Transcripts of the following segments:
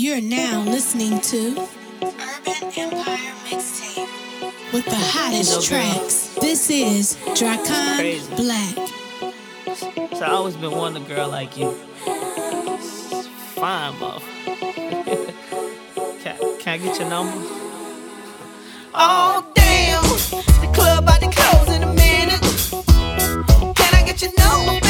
You're now listening to Urban Empire Mixtape with the hottest tracks. This is Dracon Black. So I always been wanting a girl like you. Fine, buff. can, can I get your number? Oh damn, the club about to close in a minute. Can I get your number,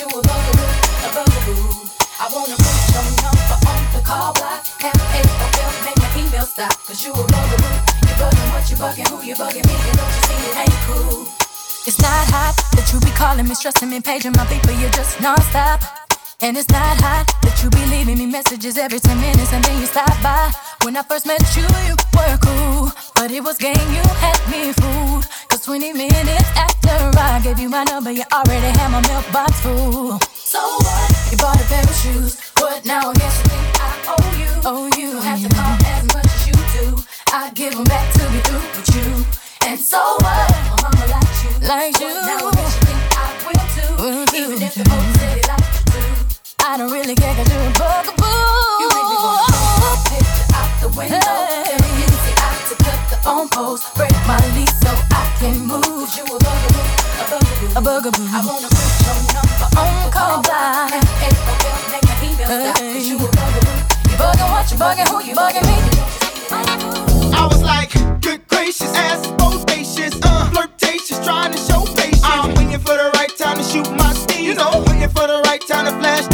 you a bugaboo, a bugaboo. I wanna put your number on the call block. Have a bill, make my email stop. Cause you a bugaboo. You bugging what you bugging, who you bugging me. Don't you see it ain't cool. It's not hot that you be calling me, stressing me, paging my but you're just non-stop. And it's not hot that you be leaving me messages every 10 minutes and then you stop by. When I first met you, you were cool. But it was game, you had me fooled. Cause 20 minutes after I gave you my number, you already had my mailbox full. So what? You bought a pair of shoes. What now? I guess you think I owe you. Oh, you don't have to call as much as you do. I give them back to be through with you. And so what? My mama likes you. Like you. Now I guess you think I will too. Will too. Even if the folks say they like you too. I don't really care cause you're a bugaboo. You make me wanna throw my picture out the window. Hey. Phone post. Break my lease so I can move. You a bugaboo, a bugaboo. A bugaboo. I wanna put your number on call a bill, make my email stop. Cause you a bugaboo. You bugging what you bugging, who you bugging me. I was like, good gracious, ass bodacious, uh, flirtatious, trying to show patience. I'm waiting for the right time to shoot my steez. You know, waiting for the right time to flash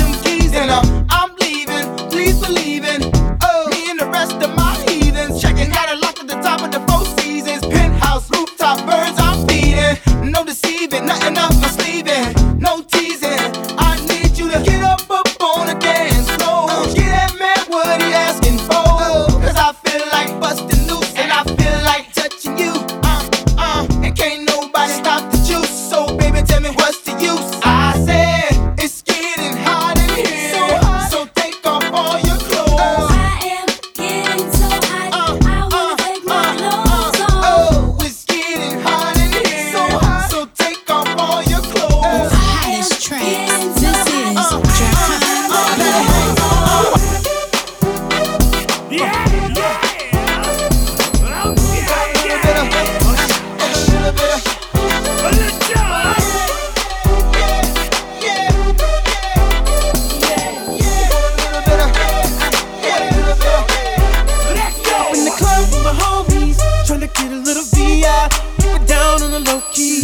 it the low key.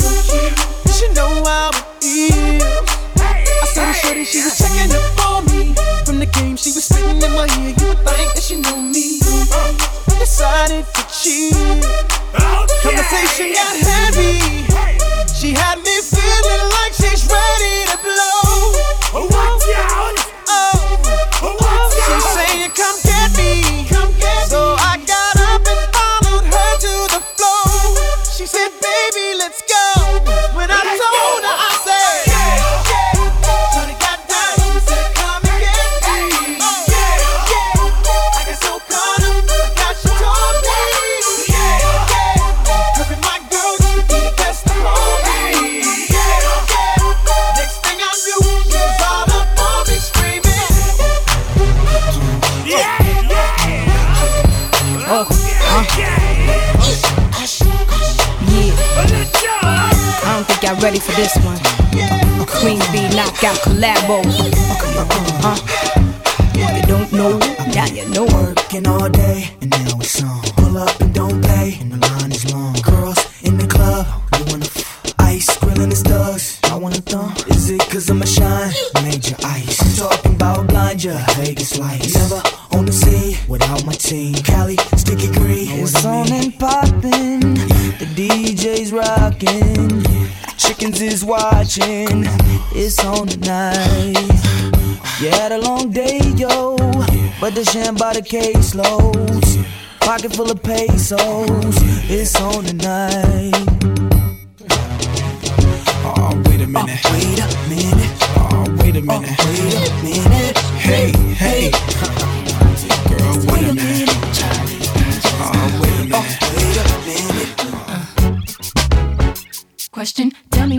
You should know how it is. I saw the shorty, she was checking up on me. From the game, she was spitting in my ear. You would think that she know me. We decided to cheat. Oh, Conversation got heavy. She had me for this one. Queen Bee knockout collabo. Uh, if you don't know, now you know. Working all day, is watching. It's on tonight. You had a long day, yo, but the sham by the caseloads. Pocket full of pesos. It's on tonight. Oh, wait a minute. Oh, wait a minute. Oh, wait a minute. wait a minute. Hey, hey. Girl, wait a minute. Oh, wait a minute. wait a minute. Question, tell me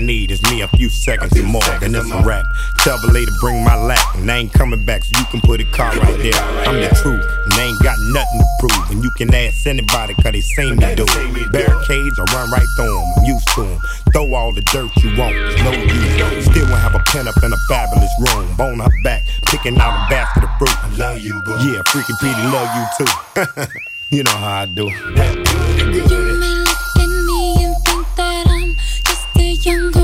need is me a few seconds and more, then it's a rap. Tell the lady bring my lap, and I ain't coming back, so you can put a car right there. I'm the truth, and they ain't got nothing to prove. And you can ask anybody, cause they seen me do it. Barricades, I run right through them, I'm used to them. Throw all the dirt you want, there's no use. Still won't have a pen up in a fabulous room. Bone her back, picking out a basket of fruit. I love you, boo. Yeah, freaking Petey love you too. you know how I do. Just a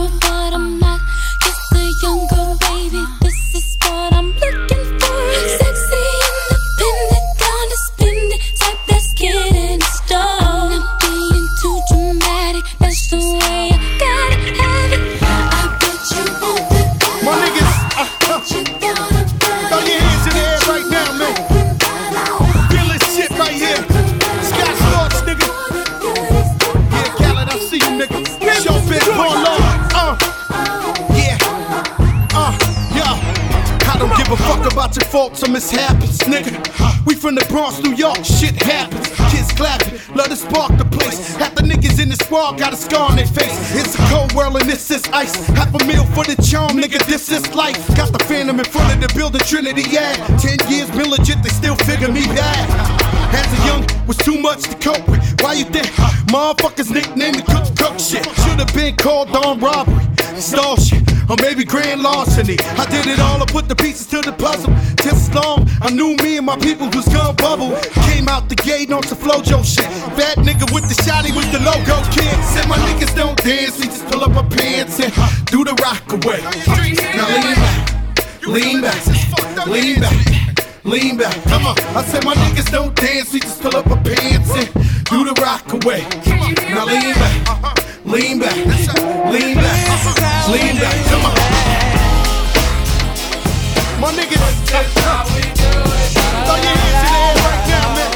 squad got a scar on their face. It's a cold world and this is ice. Half a meal for the charm, nigga, this is life. Got the phantom in front of the building, Trinity, yeah. Ten years been legit, they still figure me bad. As a young, was too much to cope with. Why you think motherfuckers nicknamed the cook cook shit? Should've been called on robbery, stall shit, or maybe grand larceny. I did it all, I put the pieces to the puzzle. As long, I knew me and my people was gonna bubble. Came out the gate on some flojo shit. Bad nigga with the shotty with the logo kid. Niggas don't dance, we just pull up our pants and do the rock away. Now lean back, lean back, lean back. Lean back, come on. I said my niggas don't dance, we just pull up our pants and do the rock away. Now lean back, Lean back. Lean back. Lean back. Come on. My niggas. Throw your hands in the air right now, man.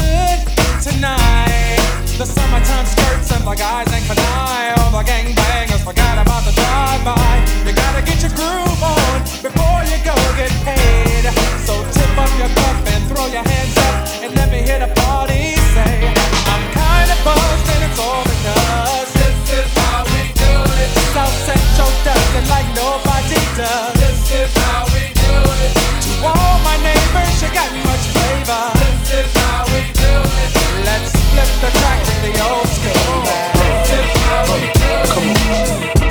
tonight. The summertime skirts and the guys ain't canine. All the gangbangers forgot about the drive-by. You gotta get your groove on before you go get paid. So tip up your cup and throw your hands up and let me hear the party say, I'm kinda buzzed and it's all track to. This is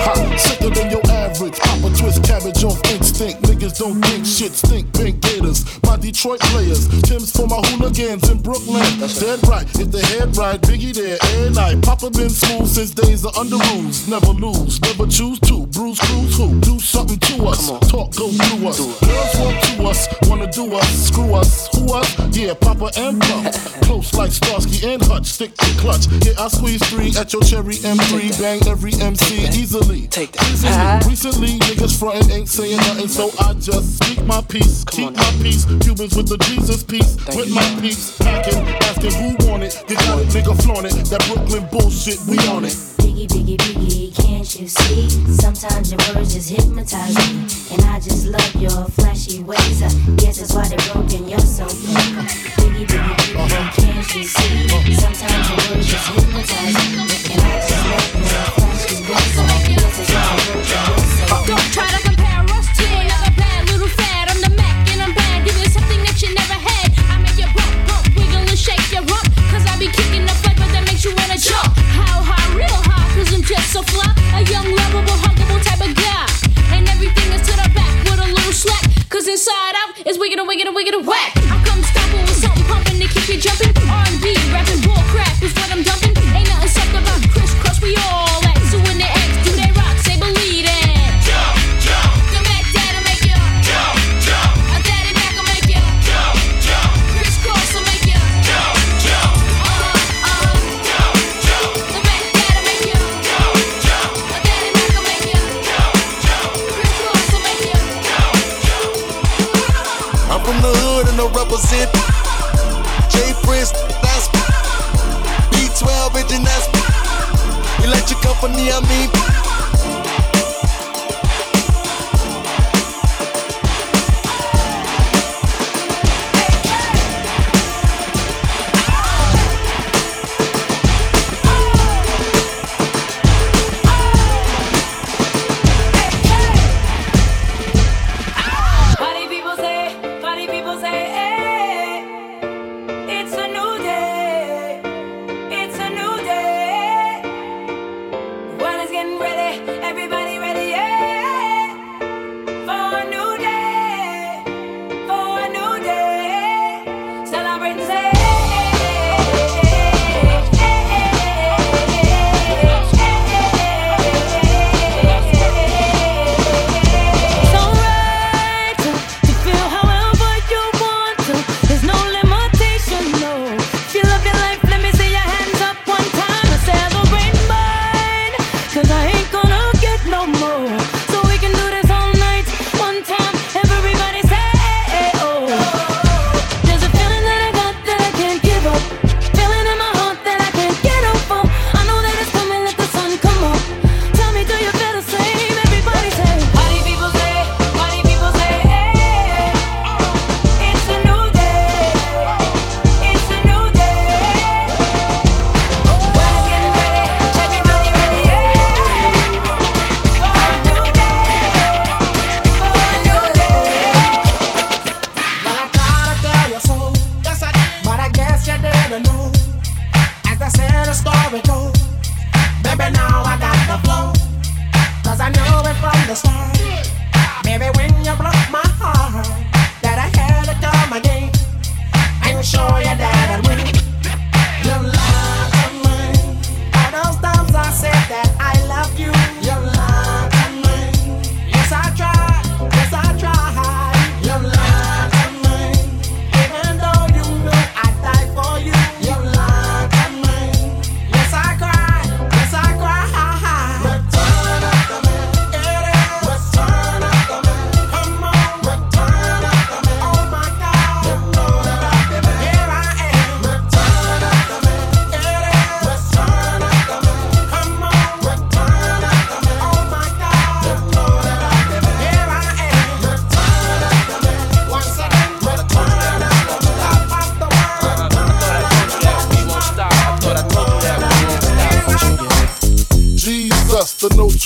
how sicker than your average. Pop a twist cabbage off instinct. Niggas don't think shit stink. Pink Gators, my Detroit players. Tim's for my hooligans in Brooklyn. That's Dead right, if the head right, Biggie there every night. Papa been smooth since days of under rules. Never lose, never choose to. Bruise, cruise, who? Do something to us. Talk, go through us. Girls want to us, wanna do us. Screw us, who us? Yeah, Papa and Puff. Close like Starsky and Hutch. Stick to clutch. Yeah, I squeeze three at your cherry M3. Bang every MC easily. Take that. Easily. Recently, niggas frontin' ain't saying nothing, so I just speak my peace. Keep my peace. Cubans with the Jesus piece. With my peace. Packing, asking who want it. You got it, nigga flaunt it. That Brooklyn bullshit, we on it. Biggie, biggie, biggie, can't you see? Sometimes your words just hypnotize me. And I just love your flashy ways. I guess that's why they're broken, you're so fake. Biggie, biggie, biggie, can't you see?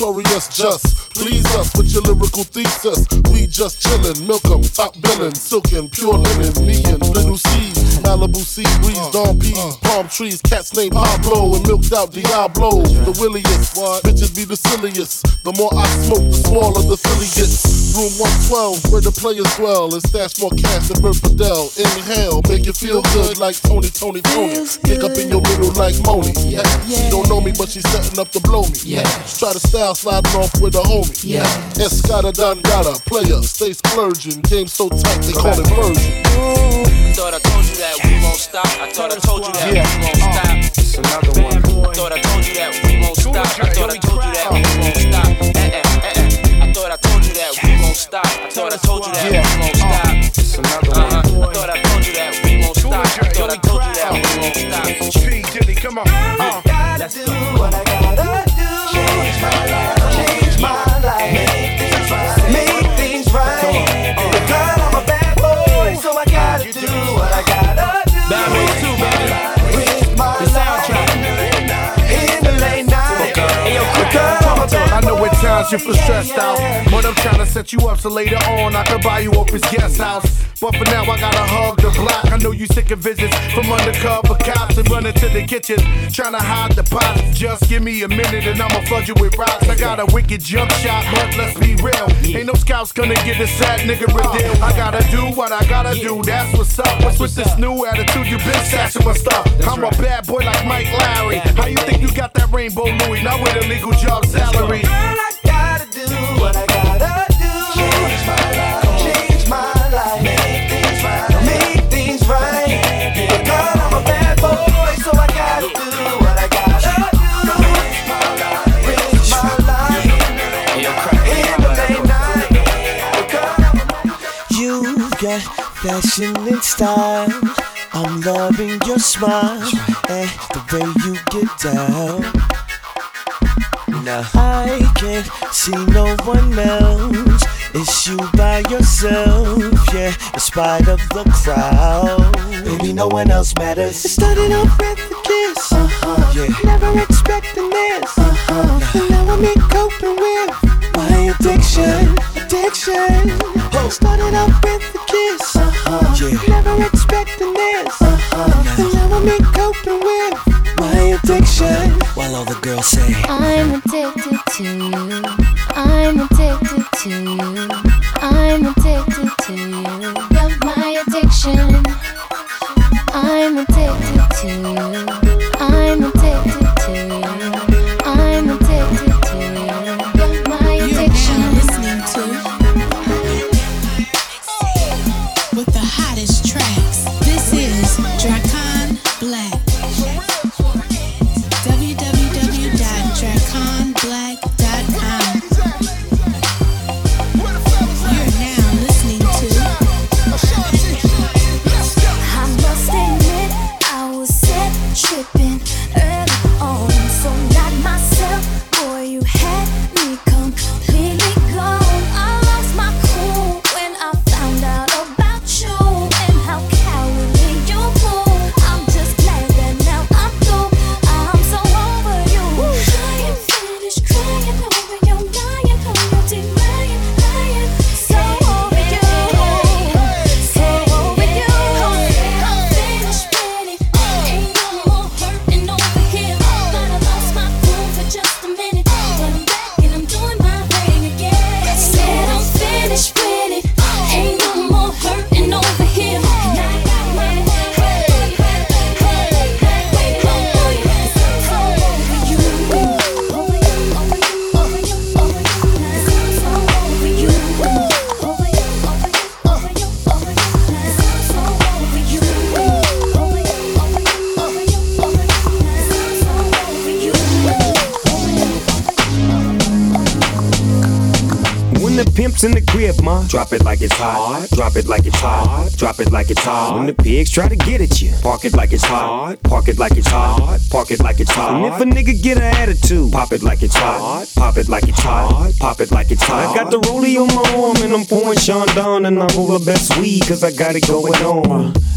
Notorious just. Please us with your lyrical thesis. We just chillin', milk 'em, top billin', silkin', pure linen, me and little C. Malibu sea breeze, dawn peas, palm trees, cats named Pablo and milked out Diablo. The williest, bitches be the silliest. The more I smoke, the smaller the Philly gets. Room 112, where the players dwell, and stash more cash than Bert Fidel. Inhale, make you feel good like Tony, Tony, Tony. Kick up in your middle like Moni. Yeah. She don't know me, but she's setting up to blow me. Yeah. Try to style sliding off with a homie. Yeah. Escada Dangada, player, stay splurging. Game so tight, they call it version. I thought I told you that we won't stop. I thought I told you that we won't stop. It's another one. I thought I told you that we won't stop. I thought I told you that we won't stop. Eh, eh, eh, eh. I thought I told you that we won't stop. I thought I told you that we won't stop. It's another one. I thought I told you that we won't stop. I thought I told you that we won't stop. P. Diddy, come on. Uh. Let's do what I gotta times you feel stressed out, but I'm trying to set you up so later on I can buy you up his guest house. But for now, I gotta hug the block. I know you sick of visits from undercover cops and running to the kitchen, trying to hide the pot. Just give me a minute and I'ma flood you with rocks. I got a wicked jump shot, but let's be real. Ain't no scouts gonna get this sad nigga a deal. I gotta do what I gotta do, that's what's up. What's with this new attitude? You been stashing my stuff. I'm a bad boy like Mike Lowrey. How you think you got that rainbow Louis? Not with a legal job salary. Fashion and style. I'm loving your smile and the way you get down. Now I can't see no one else. It's you by yourself, yeah. In spite of the crowd, baby, no one else matters. It started off with a kiss, uh-huh. yeah. Never expecting this, uh-huh. And now I'm in coping with my addiction, addiction. Oh. Started off with a kiss, uh-huh. yeah. Never expecting this, uh-huh. And now I'm in coping with my addiction. While all the girls say, I'm addicted to you. I'm addicted to you. I'm addicted to you. You're my addiction. I'm addicted to you. Drop it like it's hot. Drop it like it's hot. Drop it like it's hot. When the pigs try to get at you, park it like it's hot. Park it like it's hot. Park it like it's hot. And if a nigga get an attitude, pop it like it's hot. Pop it like it's hot. Pop it like it's hot. I got the rollie on my arm and I'm pouring Chandon and I roll the best weed cause I got it going on.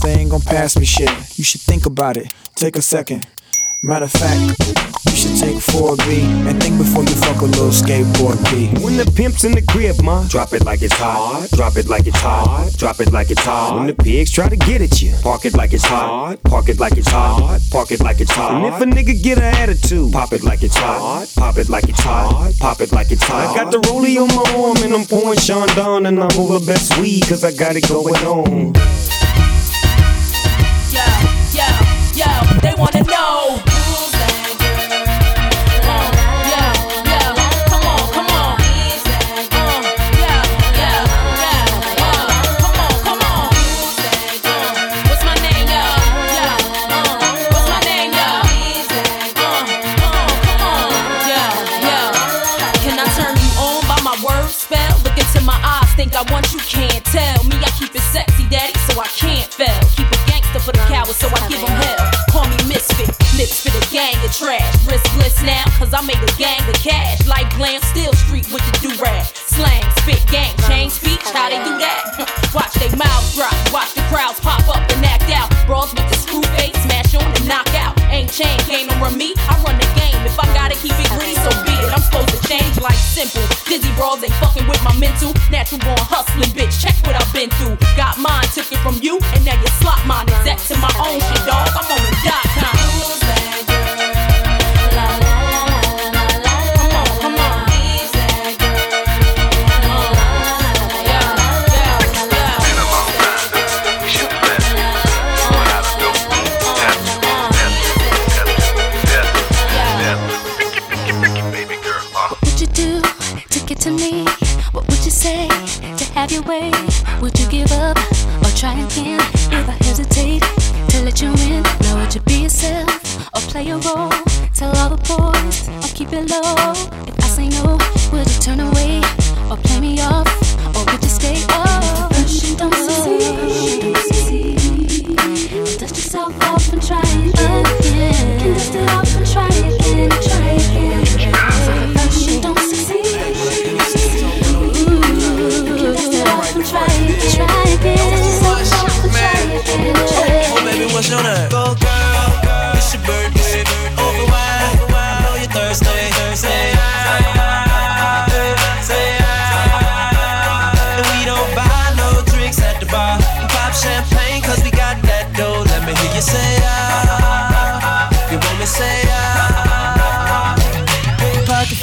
they ain't gon' pass me shit. You should think about it. Take a second. Matter of fact, you should take 4B and think before you fuck a little skateboard P. When the pimp's in the crib, ma, drop it like it's hot. Drop it like it's hot. Drop it like it's hot. When the pigs try to get at you, park it like it's hot. Park it like it's hot. Park it like it's hot. And if a nigga get an attitude, pop it like it's hot. Pop it like it's hot. Pop it like it's hot. I got the rollie on my arm and I'm pouring Chandon and I'm over best weed cause I got it going on. Wanna know. Lips for the gang of trash. Riskless now, cause I made a gang of cash. Like glam, still street with the do-rag. Slang, spit, gang, change speech, how they do that? Watch they mouths drop, watch the crowds pop up and act out. Brawls with the screw face, smash on and knock out. Ain't chain, no run me, I run the game. If I gotta keep it green, so be it. I'm supposed to change like simple. Dizzy brawls ain't fucking with my mental. Natural born hustling, bitch. Check what I've been through. Got mine, took it from you, and now you slot mine. Exact to my own shit, dog. I'm on the dot com.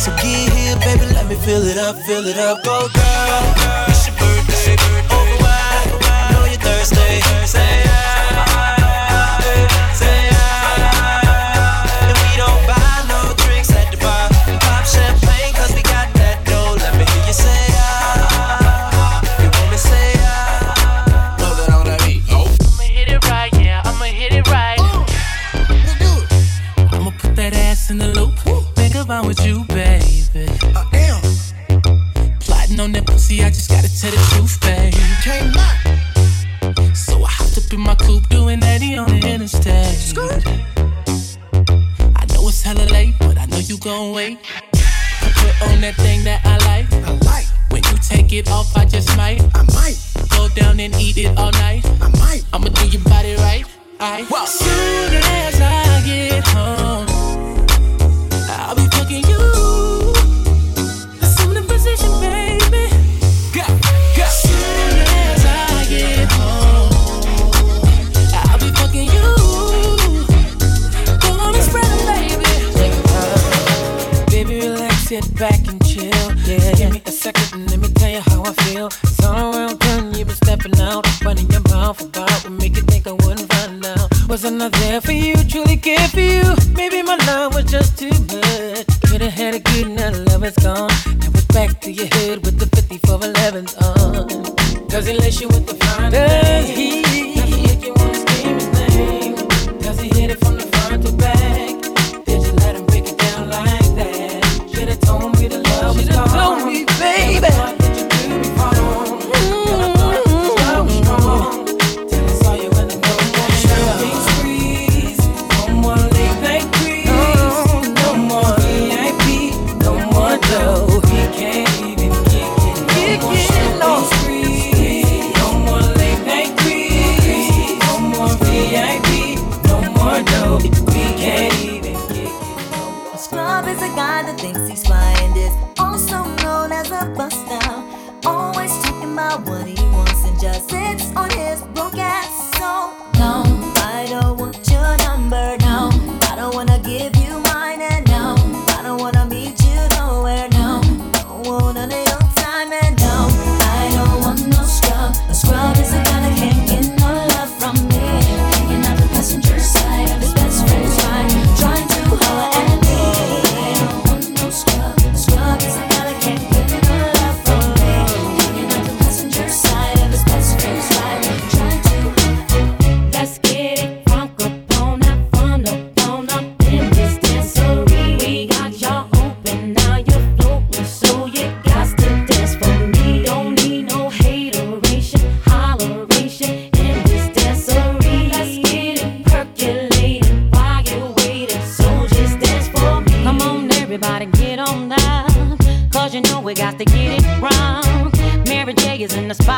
So get here, baby, let me fill it up, fill it up. Go, girl. It's your birthday. Over wine. I know you're thirsty. to the truth, babe. Can't. So I hopped up in my coupe doing 80 on the interstate. Skirt. I know it's hella late, but I know you gon' wait. I put on that thing that I like. I like. When you take it off, I just might. I might. Go down and eat it all night. I might. I'ma do your body right. I. Soon as I get home. there for you.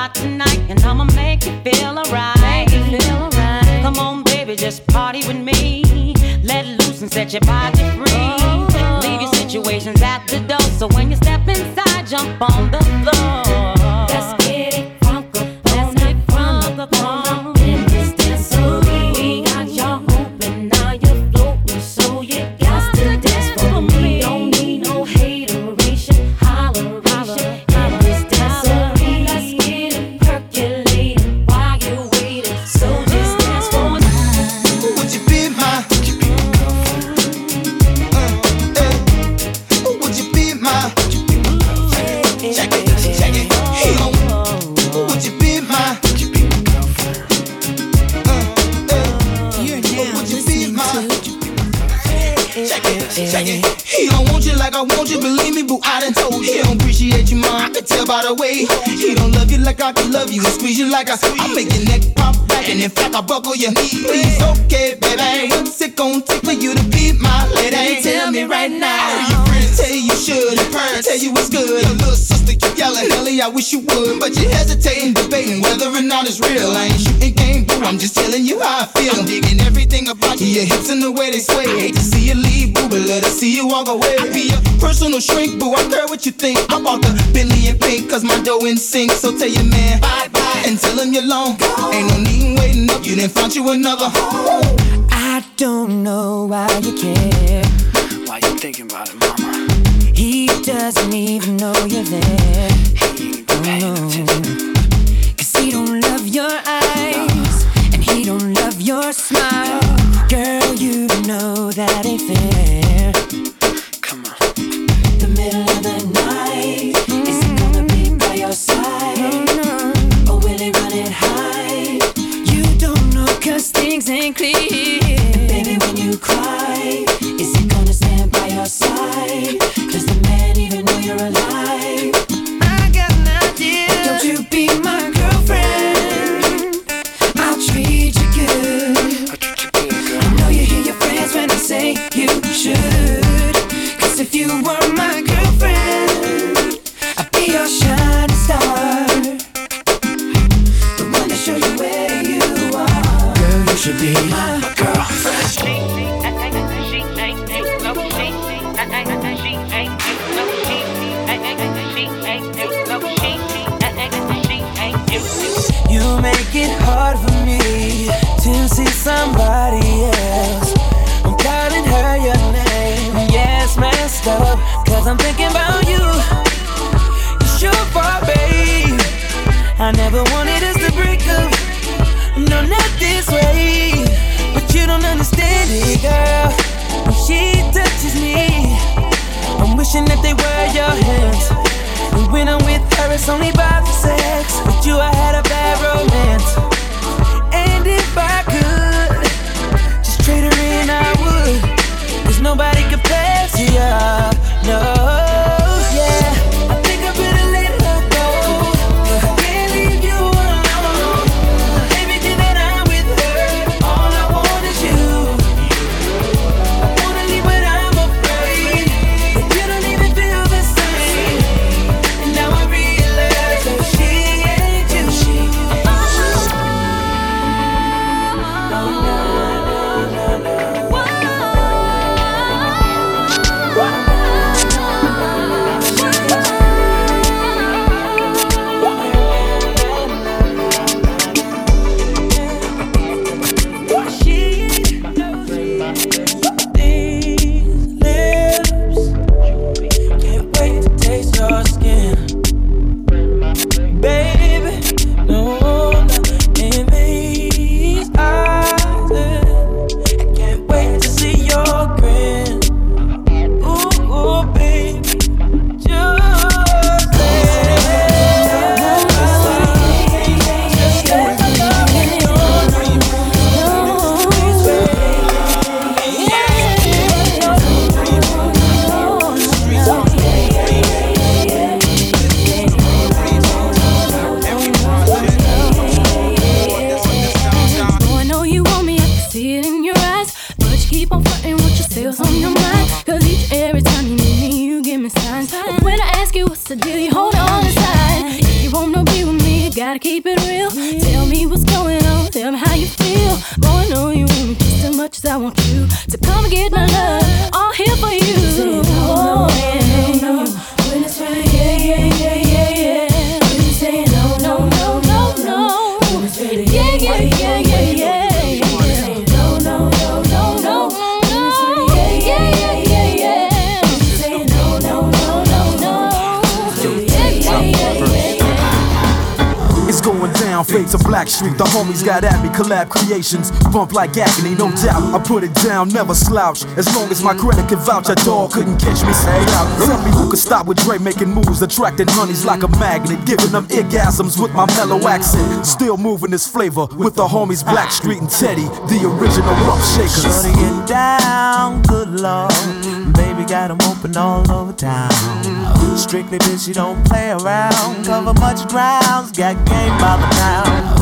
lot tonight, and I'ma make you feel alright. Right. Come on, baby, just party with me. Let loose and set your body free. Leave your situations at the door, so when you step inside, jump on like I buckle your heels. Please, okay, baby. What's it gonna take for you to be? my lady. Tell me right now. All your friends tell you should, tell you it's good. Your little sister keep yelling, Ellie, I wish you would. But you're hesitating, debating whether or not it's real. I ain't shooting game, boo. I'm just telling you how I feel. I'm digging everything about you, your hips and the way they sway. Hate to see you leave, boo, but love to see you walk away. I be a personal shrink, boo. I care what you think. I bought the Bentley and pink, cause my dough in sync. So tell your man, bye bye, and tell him you're long. Ain't no need waiting up, you didn't find you another. I don't know why you can't there. Why you thinking about it, mama? He doesn't even know you're there. He ain't paying mm-hmm. attention. Cause he don't love your eyes, no. and he don't love your smile. No. Girl, you know that ain't fair. Come on. The middle of the night, is he gonna be by your side? No, or will he run it high? You don't know, cause things ain't clear cry. The homies got at me, collab creations. Bump like agony, no doubt. I put it down, never slouch. As long as my credit can vouch, a dog couldn't catch me. Say out. Tell me who could stop with Dre making moves, attracting honeys like a magnet, giving them orgasms with my mellow accent. Still moving this flavor with the homies Blackstreet and Teddy, the original rough shakers. Shorty get down, good lord. Baby got 'em open all over town. Strictly bitch, she don't play around. Cover much grounds, got game by the pound.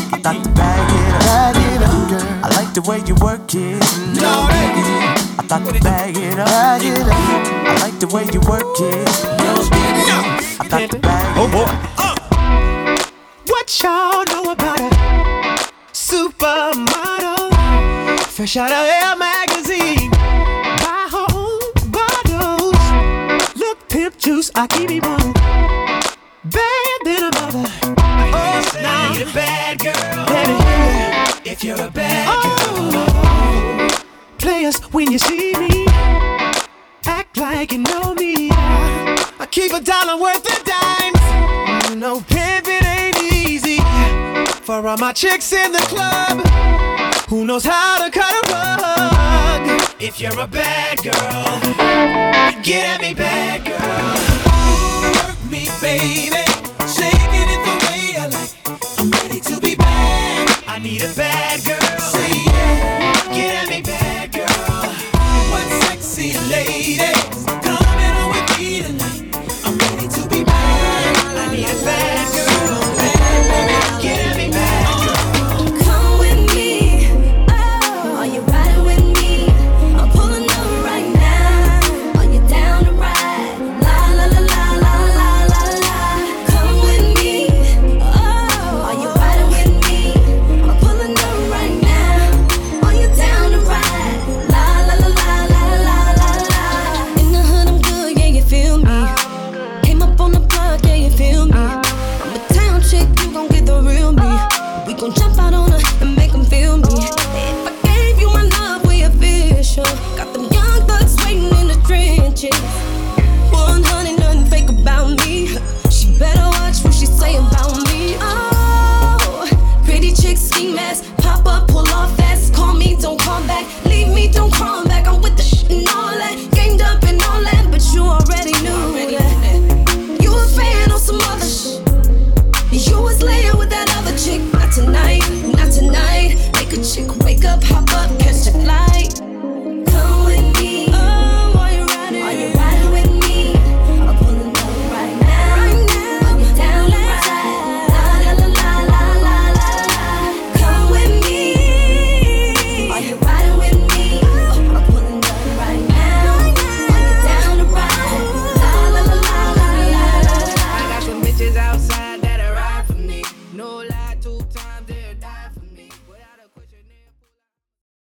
I got to bag it up. Bag it up, girl. I like the way you work it, no. I got to bag it up. Bag it up. I like the way you work it, no. I got to bag it up. Oh boy. What y'all know about a supermodel? Fresh out of Air magazine. Buy her own bottles. Look, pimp juice, I keep it one. Bad a bad girl. Baby. If you're a bad oh. girl. Players, when you see me, act like you know me. I keep a dollar worth of dimes. No pimping ain't easy. For all my chicks in the club, who knows how to cut a rug? If you're a bad girl, get at me, bad girl. Work me, baby. Need a bad girl.